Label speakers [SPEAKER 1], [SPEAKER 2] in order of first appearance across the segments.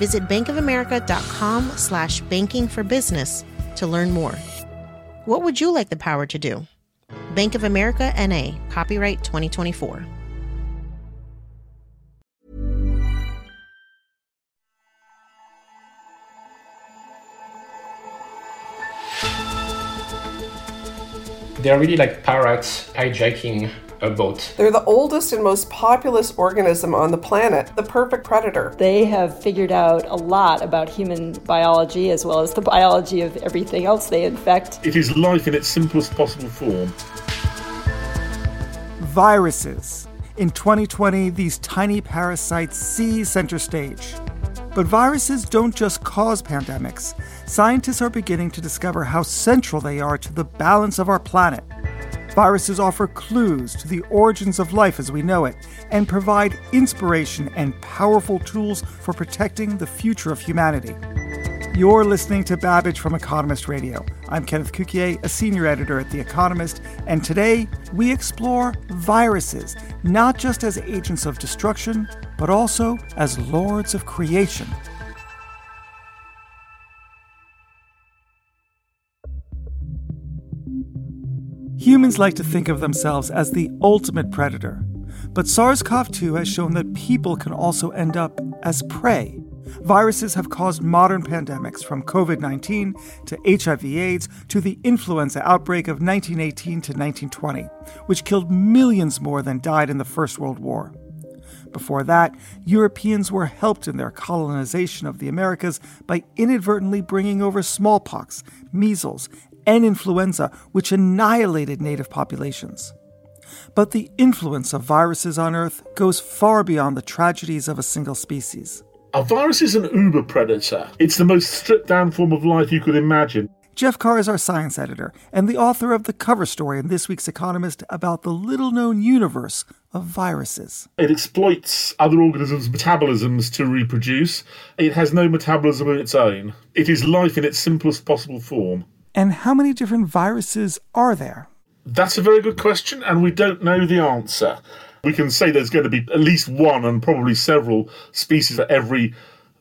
[SPEAKER 1] Visit bankofamerica.com slash banking for business to learn more. What would you like the power to do? Bank of America NA, copyright 2024.
[SPEAKER 2] They're really like pirates hijacking a boat.
[SPEAKER 3] They're the oldest and most populous organism on the planet, the perfect predator.
[SPEAKER 4] They have figured out a lot about human biology as well as the biology of everything else they infect.
[SPEAKER 5] It is life in its simplest possible form.
[SPEAKER 6] Viruses. In 2020, these tiny parasites see center stage. But viruses don't just cause pandemics. Scientists are beginning to discover how central they are to the balance of our planet. Viruses offer clues to the origins of life as we know it and provide inspiration and powerful tools for protecting the future of humanity. You're listening to Babbage from Economist Radio. I'm Kenneth Cukier, a senior editor at The Economist, and today we explore viruses, not just as agents of destruction, but also as lords of creation. Humans like to think of themselves as the ultimate predator, but SARS CoV 2 has shown that people can also end up as prey. Viruses have caused modern pandemics from COVID 19 to HIV/AIDS to the influenza outbreak of 1918 to 1920, which killed millions more than died in the First World War. Before that, Europeans were helped in their colonization of the Americas by inadvertently bringing over smallpox, measles, and influenza, which annihilated native populations. But the influence of viruses on Earth goes far beyond the tragedies of a single species.
[SPEAKER 5] A virus is an uber predator. It's the most stripped down form of life you could imagine.
[SPEAKER 6] Geoff Carr is our science editor and the author of the cover story in this week's Economist about the little known universe of viruses.
[SPEAKER 5] It exploits other organisms' metabolisms to reproduce. It has no metabolism of its own. It is life in its simplest possible form.
[SPEAKER 6] And how many different viruses are there?
[SPEAKER 5] That's a very good question, and we don't know the answer. We can say there's going to be at least one and probably several species for every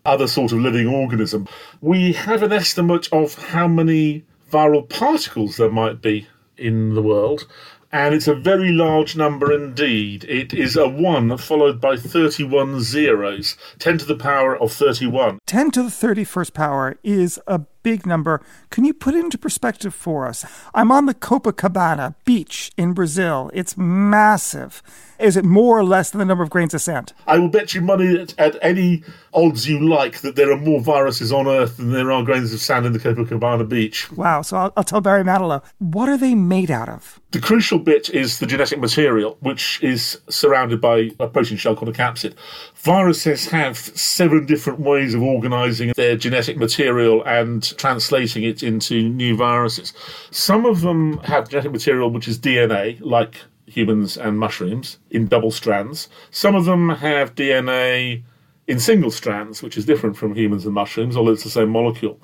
[SPEAKER 5] other sort of living organism. We have an estimate of how many viral particles there might be in the world, and it's a very large number indeed. It is a 1 followed by 31 zeros, 10 to the power of 31.
[SPEAKER 6] 10 to the 31st power is a big number. Can you put it into perspective for us? I'm on the Copacabana beach in Brazil. It's massive. Is it more or less than the number of grains of sand?
[SPEAKER 5] I will bet you money at, at any odds you like that there are more viruses on Earth than there are grains of sand in the Copacabana beach.
[SPEAKER 6] Wow. So I'll, I'll tell Barry Manilow. What are they made out of?
[SPEAKER 5] The crucial bit is the genetic material, which is surrounded by a protein shell called a capsid. Viruses have seven different ways of organizing their genetic material and translating it into new viruses. Some of them have genetic material which is DNA, like humans and mushrooms, in double strands. Some of them have DNA in single strands, which is different from humans and mushrooms, although it's the same molecule.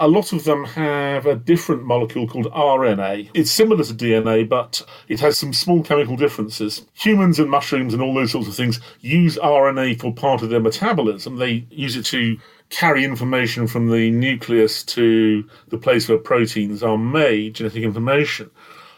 [SPEAKER 5] A lot of them have a different molecule called RNA. It's similar to DNA, but it has some small chemical differences. Humans and mushrooms and all those sorts of things use RNA for part of their metabolism. They use it to carry information from the nucleus to the place where proteins are made, genetic information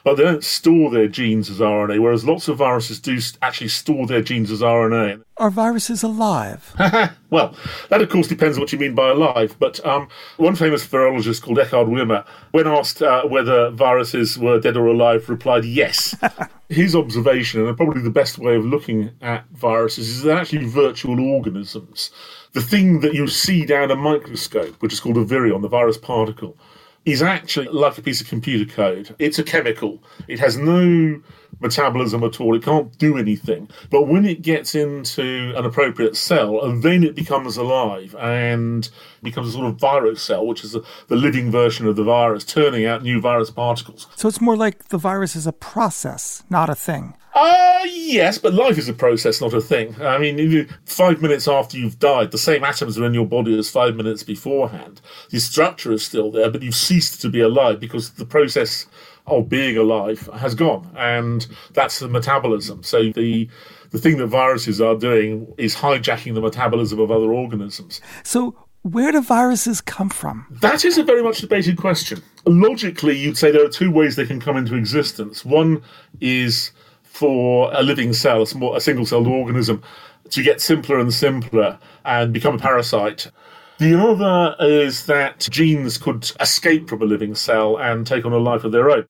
[SPEAKER 5] but they don't store their genes as RNA, whereas lots of viruses do actually store their genes as RNA.
[SPEAKER 6] Are viruses alive?
[SPEAKER 5] well, that of course depends what you mean by alive. But um, one famous virologist called Eckhard Wimmer, when asked uh, whether viruses were dead or alive, replied yes. His observation, and probably the best way of looking at viruses, is they're actually virtual organisms. The thing that you see down a microscope, which is called a virion, the virus particle, is actually like a piece of computer code. It's a chemical. It has no metabolism at all. It can't do anything. But when it gets into an appropriate cell, and then it becomes alive and becomes a sort of virus cell, which is the, the living version of the virus, turning out new virus particles.
[SPEAKER 6] So it's more like the virus is a process, not a thing.
[SPEAKER 5] Uh, yes, but life is a process, not a thing. I mean, you, five minutes after you've died, the same atoms are in your body as five minutes beforehand. The structure is still there, but you've ceased to be alive because the process of being alive has gone, and that's the metabolism. So the the thing that viruses are doing is hijacking the metabolism of other organisms.
[SPEAKER 6] So where do viruses come from?
[SPEAKER 5] That is a very much debated question. Logically, you'd say there are two ways they can come into existence. One is for a living cell, a, small, a single celled organism, to get simpler and simpler and become a parasite. The other is that genes could escape from a living cell and take on a life of their own.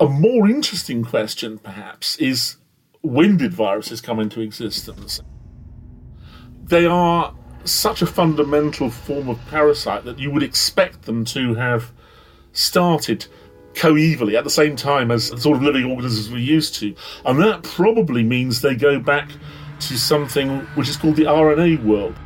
[SPEAKER 5] A more interesting question, perhaps, is when did viruses come into existence? They are such a fundamental form of parasite that you would expect them to have started coevally at the same time as the sort of living organisms we're used to. And that probably means they go back to something which is called the RNA world.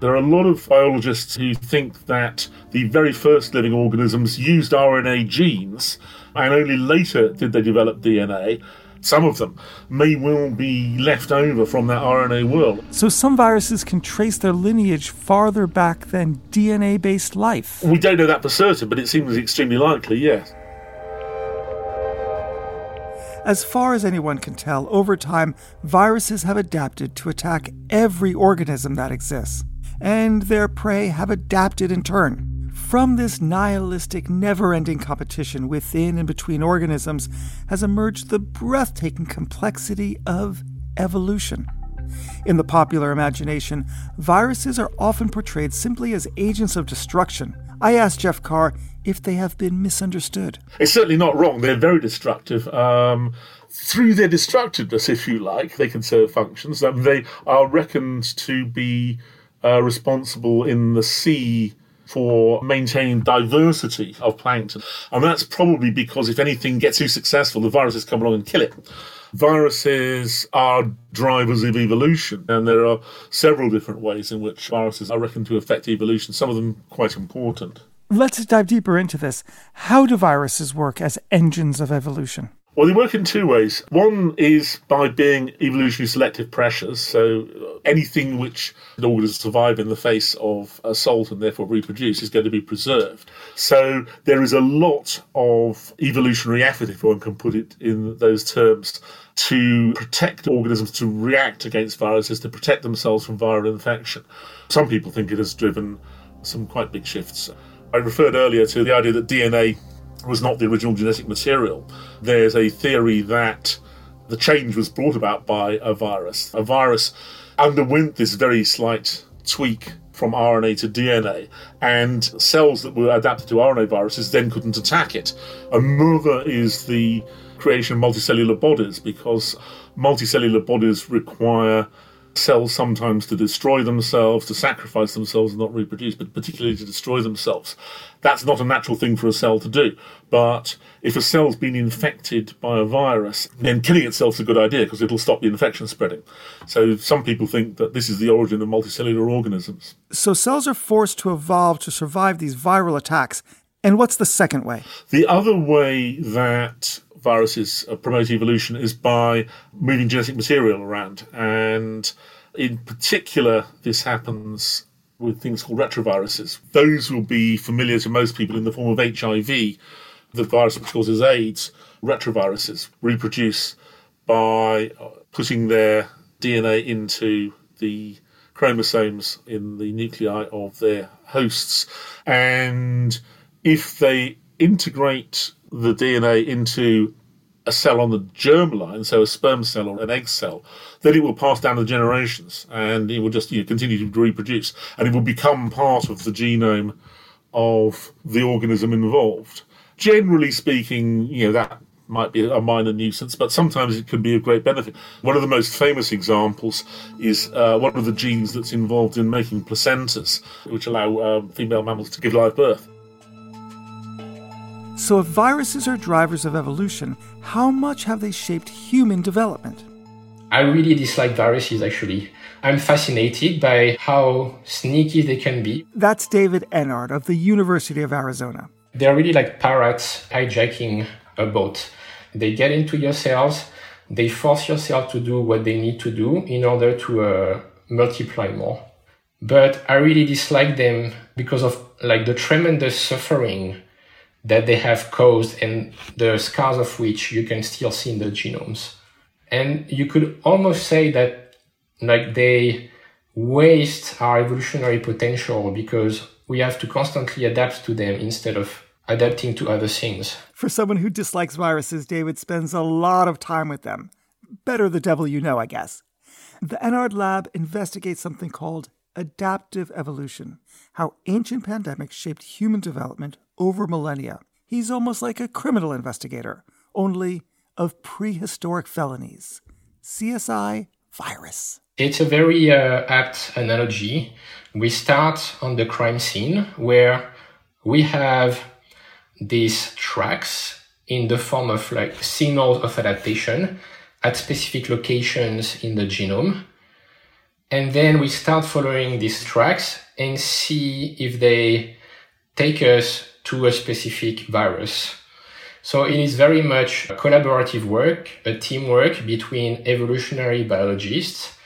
[SPEAKER 5] There are a lot of biologists who think that the very first living organisms used RNA genes, and only later did they develop DNA. Some of them may well be left over from that RNA world.
[SPEAKER 6] So some viruses can trace their lineage farther back than DNA based life.
[SPEAKER 5] We don't know that for certain, but it seems extremely likely, yes.
[SPEAKER 6] As far as anyone can tell, over time, viruses have adapted to attack every organism that exists and their prey have adapted in turn. From this nihilistic, never ending competition within and between organisms has emerged the breathtaking complexity of evolution. In the popular imagination, viruses are often portrayed simply as agents of destruction. I asked Geoff Carr if they have been misunderstood.
[SPEAKER 5] It's certainly not wrong. They're very destructive. Um, through their destructiveness, if you like, they can serve functions. Um, they are reckoned to be uh, responsible in the sea for maintaining diversity of plankton. And that's probably because if anything gets too successful, the viruses come along and kill it. Viruses are drivers of evolution, and there are several different ways in which viruses are reckoned to affect evolution, some of them quite important.
[SPEAKER 6] Let's dive deeper into this. How do viruses work as engines of evolution?
[SPEAKER 5] Well, they work in two ways. One is by being evolutionary selective pressures, so anything which an organism survive in the face of assault and therefore reproduce is going to be preserved. So there is a lot of evolutionary effort, if one can put it in those terms, to protect organisms to react against viruses, to protect themselves from viral infection. Some people think it has driven some quite big shifts. I referred earlier to the idea that DNA was not the original genetic material. There's a theory that the change was brought about by a virus. A virus underwent this very slight tweak from RNA to DNA, and cells that were adapted to RNA viruses then couldn't attack it. Another is the creation of multicellular bodies, because multicellular bodies require cells sometimes to destroy themselves, to sacrifice themselves and not reproduce, but particularly to destroy themselves. That's not a natural thing for a cell to do. But if a cell's been infected by a virus, then killing itself is a good idea because it'll stop the infection spreading. So some people think that this is the origin of multicellular organisms.
[SPEAKER 6] So cells are forced to evolve to survive these viral attacks. And what's the second way?
[SPEAKER 5] The other way that viruses uh, promote evolution is by moving genetic material around. And in particular, this happens with things called retroviruses. Those will be familiar to most people in the form of HIV, the virus which causes AIDS. Retroviruses reproduce by putting their DNA into the chromosomes in the nuclei of their hosts. And if they integrate the DNA into a cell on the germline, so a sperm cell or an egg cell, then it will pass down the generations and it will just you know, continue to reproduce and it will become part of the genome of the organism involved. Generally speaking, you know, that might be a minor nuisance, but sometimes it can be a great benefit. One of the most famous examples is uh, one of the genes that's involved in making placentas, which allow um, female mammals to give live birth.
[SPEAKER 6] So, if viruses are drivers of evolution, how much have they shaped human development?
[SPEAKER 2] I really dislike viruses actually. I'm fascinated by how sneaky they can be.
[SPEAKER 6] That's David Enard of the University of Arizona.
[SPEAKER 2] They're really like pirates hijacking a boat. They get into your cells, they force your cell to do what they need to do in order to uh, multiply more. But I really dislike them because of like the tremendous suffering that they have caused and the scars of which you can still see in the genomes. And you could almost say that like they waste our evolutionary potential because we have to constantly adapt to them instead of adapting to other things.
[SPEAKER 6] For someone who dislikes viruses, David spends a lot of time with them. Better the devil you know, I guess. The Enard Lab investigates something called adaptive evolution, how ancient pandemics shaped human development over millennia. He's almost like a criminal investigator, only of prehistoric felonies. CSI Virus.
[SPEAKER 2] It's a very uh, apt analogy. We start on the crime scene where we have these tracks in the form of like signals of adaptation at specific locations in the genome. And then we start following these tracks and see if they take us to a specific virus. So it is very much a collaborative work, a teamwork between evolutionary biologists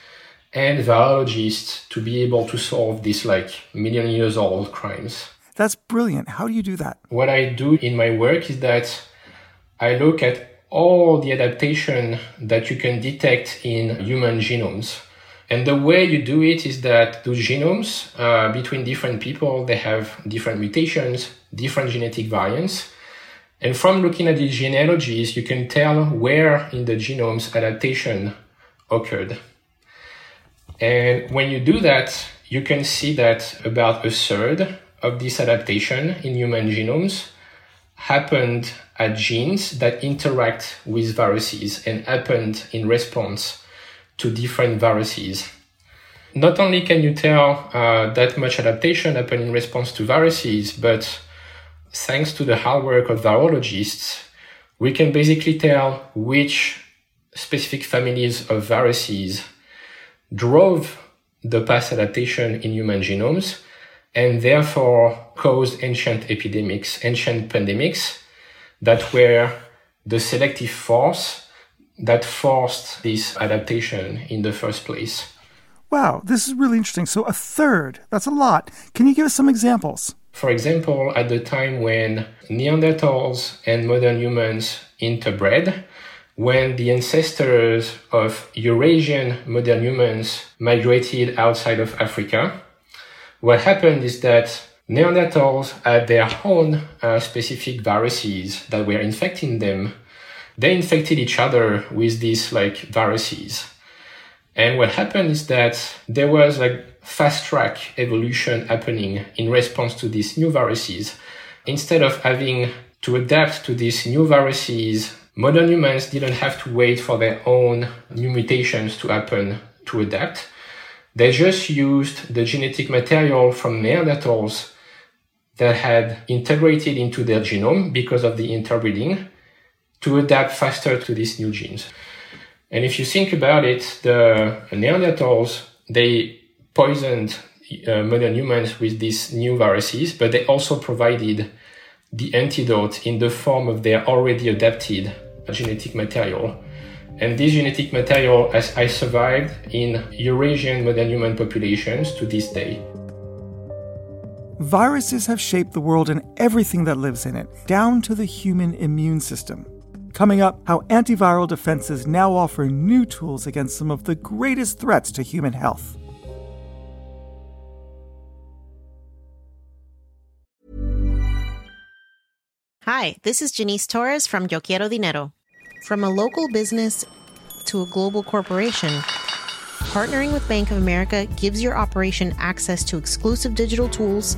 [SPEAKER 2] and virologists to be able to solve these like million years old crimes.
[SPEAKER 6] That's brilliant. How do you do that?
[SPEAKER 2] What I do in my work is that I look at all the adaptation that you can detect in human genomes. And the way you do it is that those genomes uh, between different people, they have different mutations, different genetic variants. And from looking at these genealogies, you can tell where in the genomes adaptation occurred. And when you do that, you can see that about a third of this adaptation in human genomes happened at genes that interact with viruses and happened in response to different viruses. Not only can you tell uh, that much adaptation happened in response to viruses, but thanks to the hard work of virologists, we can basically tell which specific families of viruses drove the past adaptation in human genomes and therefore caused ancient epidemics, ancient pandemics that were the selective force that forced this adaptation in the first place.
[SPEAKER 6] Wow, this is really interesting. So, a third, that's a lot. Can you give us some examples?
[SPEAKER 2] For example, at the time when Neanderthals and modern humans interbred, when the ancestors of Eurasian modern humans migrated outside of Africa, what happened is that Neanderthals had their own uh, specific viruses that were infecting them. They infected each other with these like viruses. And what happened is that there was like fast track evolution happening in response to these new viruses. Instead of having to adapt to these new viruses, modern humans didn't have to wait for their own new mutations to happen to adapt. They just used the genetic material from Neanderthals that had integrated into their genome because of the interbreeding to adapt faster to these new genes. And if you think about it, the Neanderthals, they poisoned uh, modern humans with these new viruses, but they also provided the antidote in the form of their already adapted genetic material. And this genetic material has, has survived in Eurasian modern human populations to this day.
[SPEAKER 6] Viruses have shaped the world and everything that lives in it, down to the human immune system. Coming up, how antiviral defenses now offer new tools against some of the greatest threats to human health.
[SPEAKER 1] Hi, this is Janice Torres from Yo Quiero Dinero. From a local business to a global corporation, partnering with Bank of America gives your operation access to exclusive digital tools,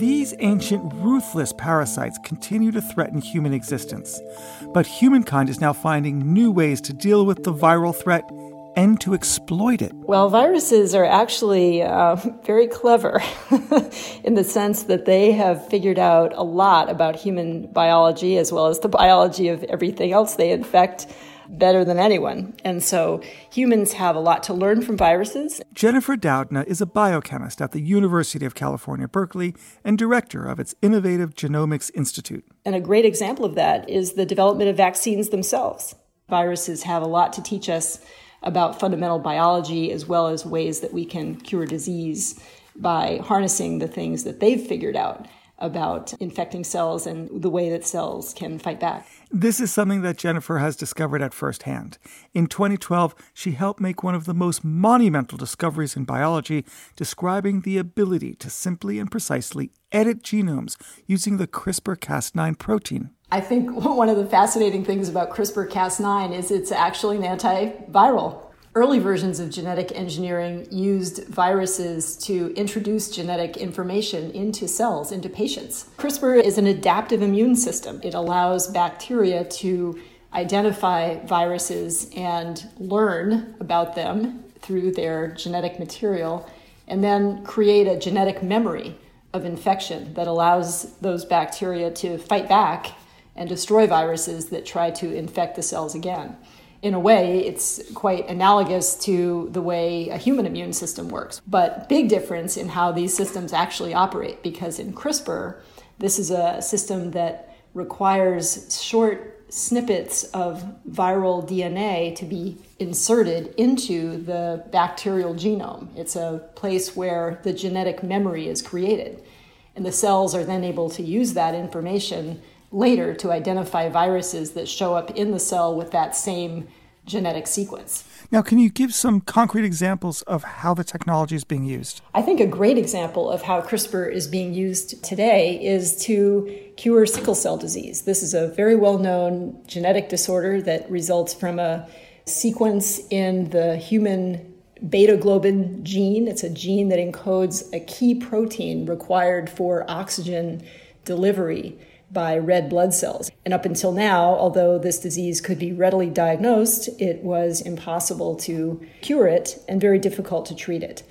[SPEAKER 6] These ancient, ruthless parasites continue to threaten human existence. But humankind is now finding new ways to deal with the viral threat and to exploit it.
[SPEAKER 4] Well, viruses are actually uh, very clever in the sense that they have figured out a lot about human biology as well as the biology of everything else they infect better than anyone. And so humans have a lot to learn from viruses.
[SPEAKER 6] Jennifer Doudna is a biochemist at the University of California, Berkeley, and director of its Innovative Genomics Institute.
[SPEAKER 4] And a great example of that is the development of vaccines themselves. Viruses have a lot to teach us about fundamental biology as well as ways that we can cure disease by harnessing the things that they've figured out about infecting cells and the way that cells can fight back.
[SPEAKER 6] This is something that Jennifer has discovered at first hand. In 2012, she helped make one of the most monumental discoveries in biology, describing the ability to simply and precisely edit genomes using the CRISPR Cas9 protein.
[SPEAKER 4] I think one of the fascinating things about CRISPR Cas9 is it's actually an antiviral Early versions of genetic engineering used viruses to introduce genetic information into cells, into patients. CRISPR is an adaptive immune system. It allows bacteria to identify viruses and learn about them through their genetic material, and then create a genetic memory of infection that allows those bacteria to fight back and destroy viruses that try to infect the cells again in a way, it's quite analogous to the way a human immune system works. But big difference in how these systems actually operate because in CRISPR, this is a system that requires short snippets of viral DNA to be inserted into the bacterial genome. It's a place where the genetic memory is created. And the cells are then able to use that information later to identify viruses that show up in the cell with that same genetic sequence.
[SPEAKER 6] Now, can you give some concrete examples of how the technology is being used?
[SPEAKER 4] I think a great example of how CRISPR is being used today is to cure sickle cell disease. This is a very well known genetic disorder that results from a sequence in the human beta globin gene. It's a gene that encodes a key protein required for oxygen delivery by red blood cells. And up until now, although this disease could be readily diagnosed, it was impossible to cure it and very difficult to treat it.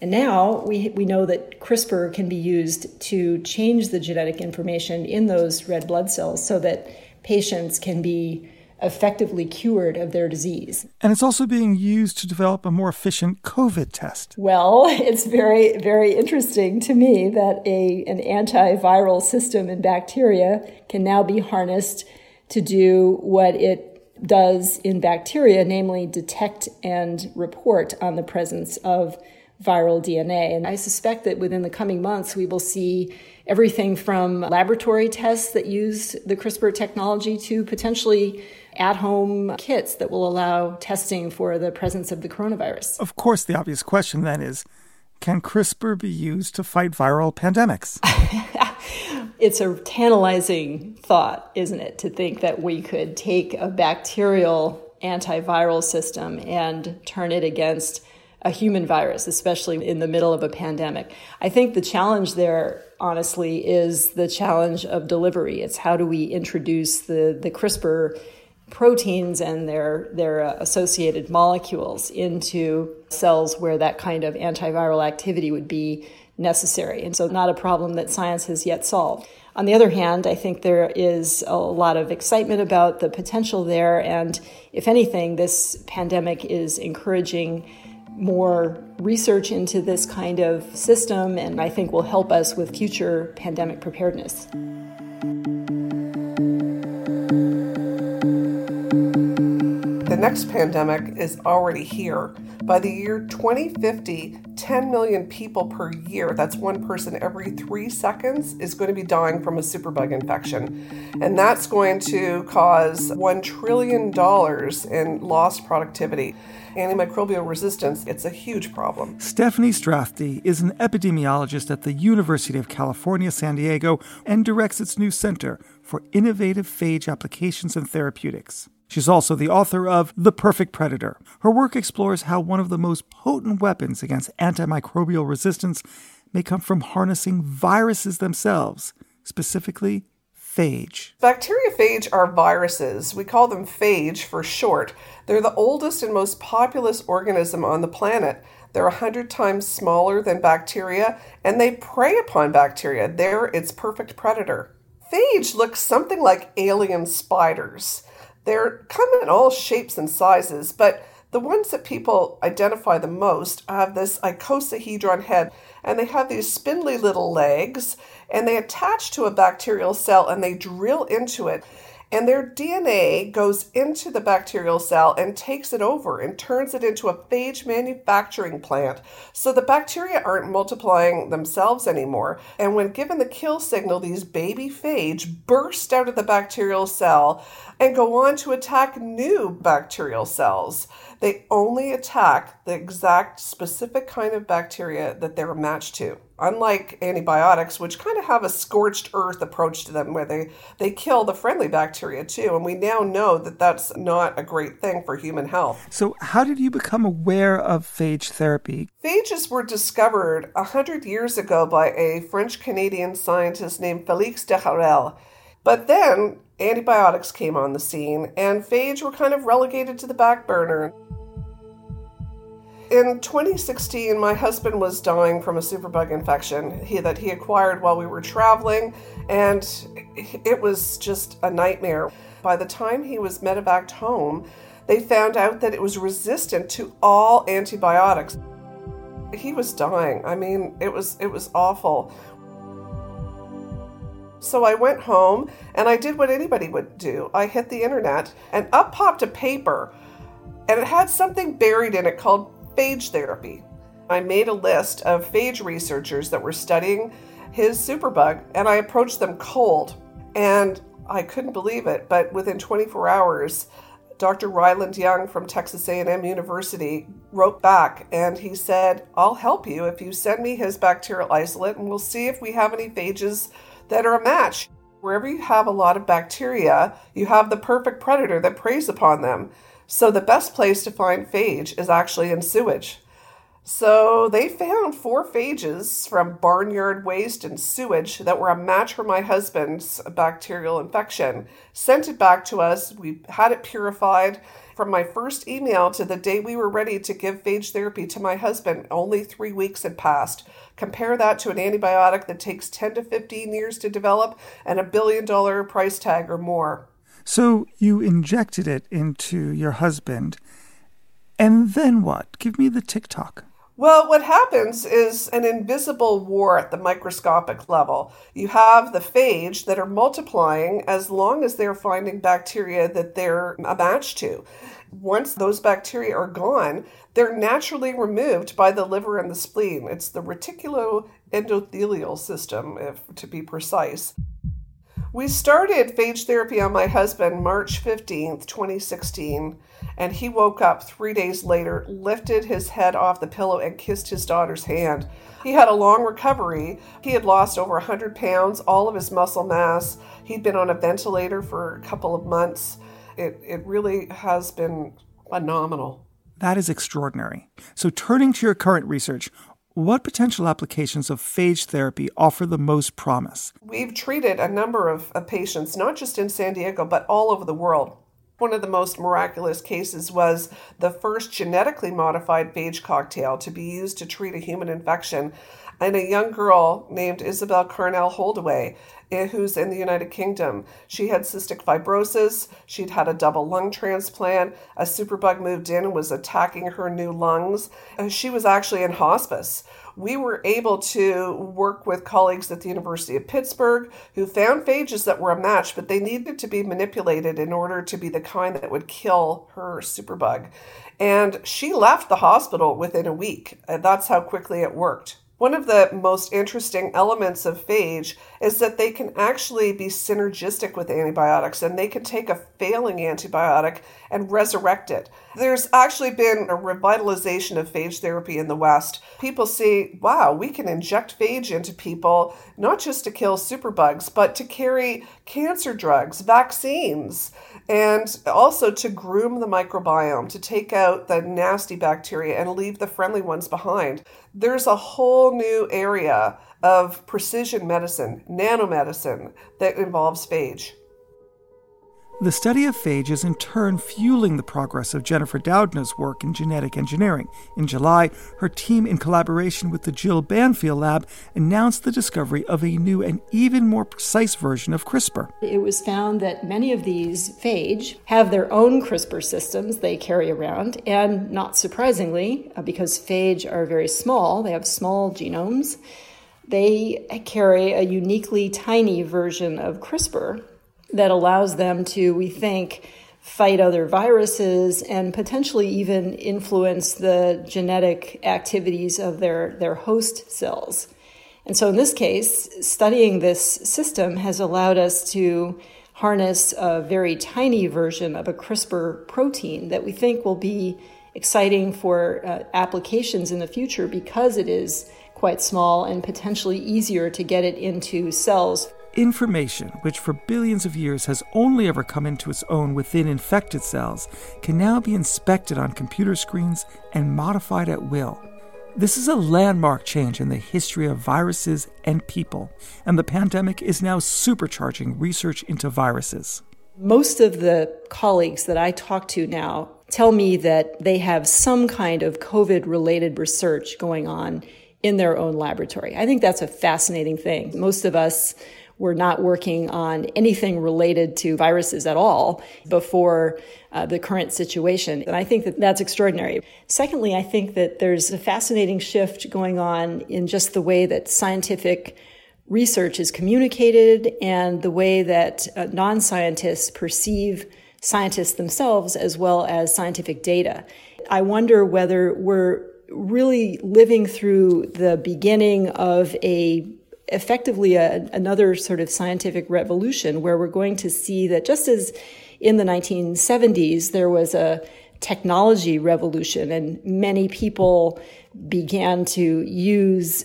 [SPEAKER 4] And now we, we know that CRISPR can be used to change the genetic information in those red blood cells so that patients can be effectively cured of their disease.
[SPEAKER 6] And it's also being used to develop a more efficient COVID test.
[SPEAKER 4] Well, it's very, very interesting to me that a, an antiviral system in bacteria can now be harnessed to do what it does in bacteria, namely detect and report on the presence of viral DNA. And I suspect that within the coming months, we will see everything from laboratory tests that use the CRISPR technology to potentially at home kits that will allow testing for the presence of the coronavirus.
[SPEAKER 6] Of course, the obvious question then is can CRISPR be used to fight viral pandemics?
[SPEAKER 4] it's a tantalizing thought, isn't it, to think that we could take a bacterial antiviral system and turn it against a human virus, especially in the middle of a pandemic. I think the challenge there, honestly, is the challenge of delivery. It's how do we introduce the, the CRISPR proteins and their their uh, associated molecules into cells where that kind of antiviral activity would be necessary. And so not a problem that science has yet solved. On the other hand, I think there is a lot of excitement about the potential there and if anything this pandemic is encouraging more research into this kind of system and I think will help us with future pandemic preparedness.
[SPEAKER 3] Next pandemic is already here. By the year 2050, 10 million people per year, that's one person every three seconds, is going to be dying from a superbug infection. And that's going to cause $1 trillion in lost productivity. Antimicrobial resistance, it's a huge problem.
[SPEAKER 6] Steffanie Strathdee is an epidemiologist at the University of California, San Diego, and directs its new Center for Innovative Phage Applications and Therapeutics. She's also the author of The Perfect Predator. Her work explores how one of the most potent weapons against antimicrobial resistance may come from harnessing viruses themselves, specifically phage.
[SPEAKER 3] Bacteriophage are viruses. We call them phage for short. They're the oldest and most populous organism on the planet. They're 100 times smaller than bacteria, and they prey upon bacteria. They're its perfect predator. Phage looks something like alien spiders. They're come in all shapes and sizes, but the ones that people identify the most have this icosahedron head, and they have these spindly little legs, and they attach to a bacterial cell and they drill into it. And their DNA goes into the bacterial cell and takes it over and turns it into a phage manufacturing plant. So the bacteria aren't multiplying themselves anymore. And when given the kill signal, these baby phage burst out of the bacterial cell and go on to attack new bacterial cells. They only attack the exact specific kind of bacteria that they're matched to. Unlike antibiotics, which kind of have a scorched earth approach to them, where they, they kill the friendly bacteria too. And we now know that that's not a great thing for human health.
[SPEAKER 6] So, how did you become aware of phage therapy?
[SPEAKER 3] Phages were discovered 100 years ago by a French Canadian scientist named Felix d'Herelle. But then antibiotics came on the scene, and phage were kind of relegated to the back burner in 2016, my husband was dying from a superbug infection he, that he acquired while we were traveling, and it was just a nightmare. By the time he was medevaced home, they found out that it was resistant to all antibiotics. He was dying. I mean, it was it was awful. So I went home and I did what anybody would do. I hit the internet and up popped a paper and it had something buried in it called phage therapy. I made a list of phage researchers that were studying his superbug and I approached them cold. And I couldn't believe it, but within 24 hours, Dr. Ryland Young from Texas A&M University wrote back and he said, "I'll help you if you send me his bacterial isolate and we'll see if we have any phages that are a match." Wherever you have a lot of bacteria, you have the perfect predator that preys upon them. So the best place to find phage is actually in sewage. So they found four phages from barnyard waste and sewage that were a match for my husband's bacterial infection. Sent it back to us. We had it purified. From my first email to the day we were ready to give phage therapy to my husband, only three weeks had passed. Compare that to an antibiotic that takes 10 to 15 years to develop and a billion dollar price tag or more.
[SPEAKER 6] So you injected it into your husband. And then what? Give me the tick-tock.
[SPEAKER 3] Well, what happens is an invisible war at the microscopic level. You have the phage that are multiplying as long as they're finding bacteria that they're a match to. Once those bacteria are gone, they're naturally removed by the liver and the spleen. It's the reticuloendothelial system, if to be precise. We started phage therapy on my husband March 15th, 2016, and he woke up three days later, lifted his head off the pillow, and kissed his daughter's hand. He had a long recovery. He had lost over 100 pounds, all of his muscle mass. He'd been on a ventilator for a couple of months. It, it really has been phenomenal.
[SPEAKER 6] That is extraordinary. So, turning to your current research, what potential applications of phage therapy offer the most promise?
[SPEAKER 3] We've treated a number of, of, patients, not just in San Diego, but all over the world. One of the most miraculous cases was the first genetically modified phage cocktail to be used to treat a human infection. And a young girl named Isabel Carnell Holdaway, Eh, who's in the United Kingdom. She had cystic fibrosis, she'd had a double lung transplant, a superbug moved in and was attacking her new lungs. And she was actually in hospice. We were able to work with colleagues at the University of Pittsburgh who found phages that were a match, but they needed to be manipulated in order to be the kind that would kill her superbug. And she left the hospital within a week. And that's how quickly it worked. One of the most interesting elements of phage is that they can actually be synergistic with antibiotics and they can take a failing antibiotic and resurrect it. There's actually been a revitalization of phage therapy in the West. People see, wow, we can inject phage into people not just to kill superbugs, but to carry cancer drugs, vaccines and also to groom the microbiome, to take out the nasty bacteria and leave the friendly ones behind. There's a whole new area of precision medicine, nanomedicine, that involves phage.
[SPEAKER 6] The study of phage is in turn fueling the progress of Jennifer Doudna's work in genetic engineering. In July, her team, in collaboration with the Jill Banfield Lab, announced the discovery of a new and even more precise version of CRISPR.
[SPEAKER 4] It was found that many of these phage have their own CRISPR systems they carry around, and not surprisingly, uh, because phage are very small, they have small genomes. They carry a uniquely tiny version of CRISPR that allows them to, we think, fight other viruses and potentially even influence the genetic activities of their, their host cells. And so, in this case, studying this system has allowed us to harness a very tiny version of a CRISPR protein that we think will be exciting for uh, applications in the future because it is quite small and potentially easier to get it into cells.
[SPEAKER 6] Information, which for billions of years has only ever come into its own within infected cells, can now be inspected on computer screens and modified at will. This is a landmark change in the history of viruses and people, and the pandemic is now supercharging research into viruses.
[SPEAKER 4] Most of the colleagues that I talk to now tell me that they have some kind of COVID related research going on in their own laboratory. I think that's a fascinating thing. Most of us were not working on anything related to viruses at all before uh, the current situation. And I think that that's extraordinary. Secondly, I think that there's a fascinating shift going on in just the way that scientific research is communicated and the way that uh, non scientists perceive scientists themselves as well as scientific data. I wonder whether we're really living through the beginning of a effectively a, another sort of scientific revolution where we're going to see that just as in the 1970s there was a technology revolution and many people began to use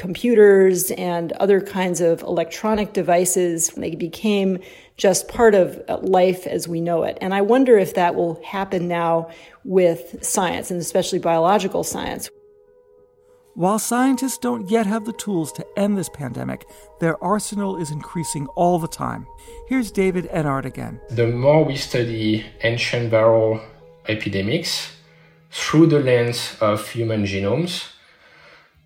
[SPEAKER 4] computers and other kinds of electronic devices. They became just part of life as we know it. And I wonder if that will happen now with science and especially biological science.
[SPEAKER 6] While scientists don't yet have the tools to end this pandemic, their arsenal is increasing all the time. Here's David Enard again.
[SPEAKER 2] The more we study ancient viral epidemics through the lens of human genomes,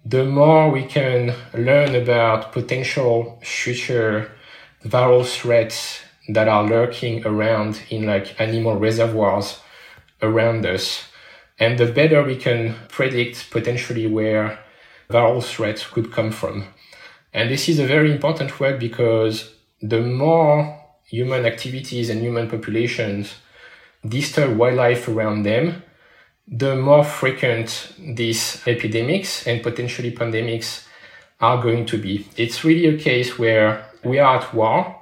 [SPEAKER 2] the more we can learn about potential future viral threats that are lurking around in like animal reservoirs around us. And the better we can predict potentially where viral threats could come from. And this is a very important work because the more human activities and human populations disturb wildlife around them, the more frequent these epidemics and potentially pandemics are going to be. It's really a case where we are at war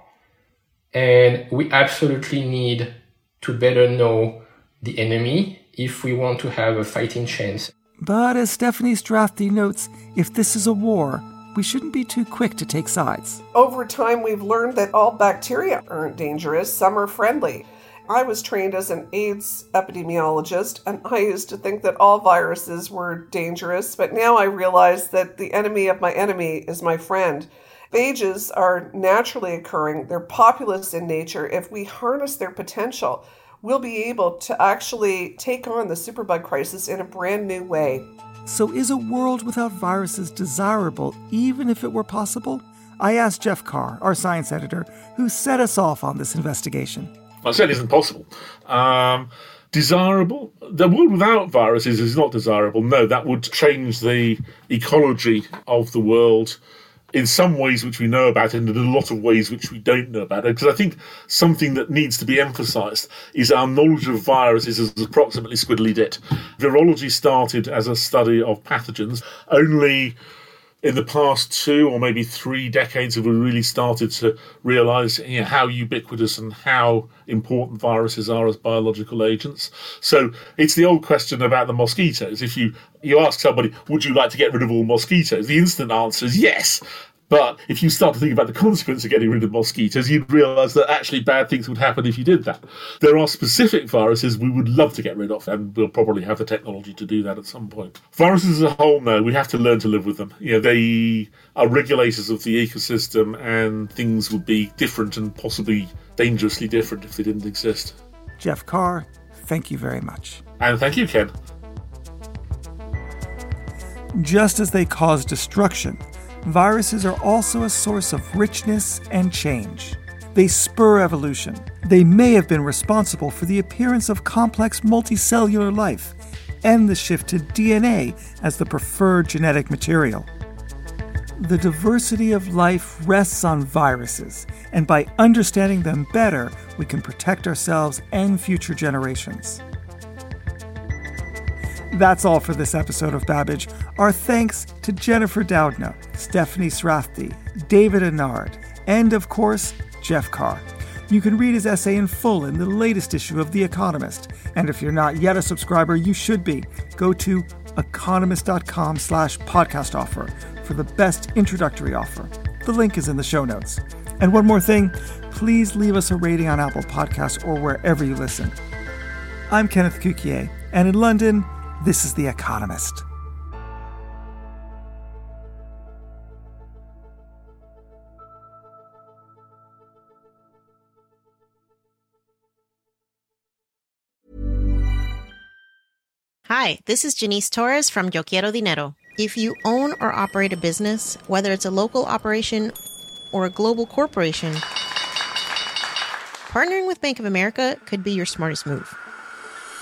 [SPEAKER 2] and we absolutely need to better know the enemy if we want to have a fighting chance.
[SPEAKER 6] But as Steffanie Strathdee notes, if this is a war, we shouldn't be too quick to take sides.
[SPEAKER 3] Over time, we've learned that all bacteria aren't dangerous, some are friendly. I was trained as an AIDS epidemiologist, and I used to think that all viruses were dangerous, but now I realize that the enemy of my enemy is my friend. Phages are naturally occurring, they're populous in nature. If we harness their potential, we'll be able to actually take on the superbug crisis in a brand new way.
[SPEAKER 6] So, is a world without viruses desirable, even if it were possible? I asked Geoff Carr, our science editor, who set us off on this investigation.
[SPEAKER 5] I said it isn't possible. Um, desirable? The world without viruses is not desirable. No, that would change the ecology of the world in some ways which we know about and in a lot of ways which we don't know about. Because I think something that needs to be emphasized is our knowledge of viruses is approximately squiddly dit. Virology started as a study of pathogens. Only in the past two or maybe three decades have we really started to realize you know, how ubiquitous and how important viruses are as biological agents. So it's the old question about the mosquitoes. If you, you ask somebody, would you like to get rid of all mosquitoes? The instant answer is yes. But if you start to think about the consequence of getting rid of mosquitoes, you'd realize that actually bad things would happen if you did that. There are specific viruses we would love to get rid of, and we'll probably have the technology to do that at some point. Viruses as a whole, no, we have to learn to live with them. You know, they are regulators of the ecosystem, and things would be different and possibly dangerously different if they didn't exist.
[SPEAKER 6] Geoff Carr, thank you very much.
[SPEAKER 5] And thank you, Ken.
[SPEAKER 6] Just as they cause destruction, viruses are also a source of richness and change. They spur evolution. They may have been responsible for the appearance of complex multicellular life and the shift to DNA as the preferred genetic material. The diversity of life rests on viruses, and by understanding them better, we can protect ourselves and future generations. That's all for this episode of Babbage. Our thanks to Jennifer Doudna, Steffanie Strathdee, David Enard, and of course, Geoff Carr. You can read his essay in full in the latest issue of The Economist. And if you're not yet a subscriber, you should be. Go to economist.com slash podcast offer for the best introductory offer. The link is in the show notes. And one more thing, please leave us a rating on Apple Podcasts or wherever you listen. I'm Kenneth Cukier, and in London, this is The Economist.
[SPEAKER 1] Hi, this is Janice Torres from Yo Quiero Dinero. If you own or operate a business, whether it's a local operation or a global corporation, partnering with Bank of America could be your smartest move.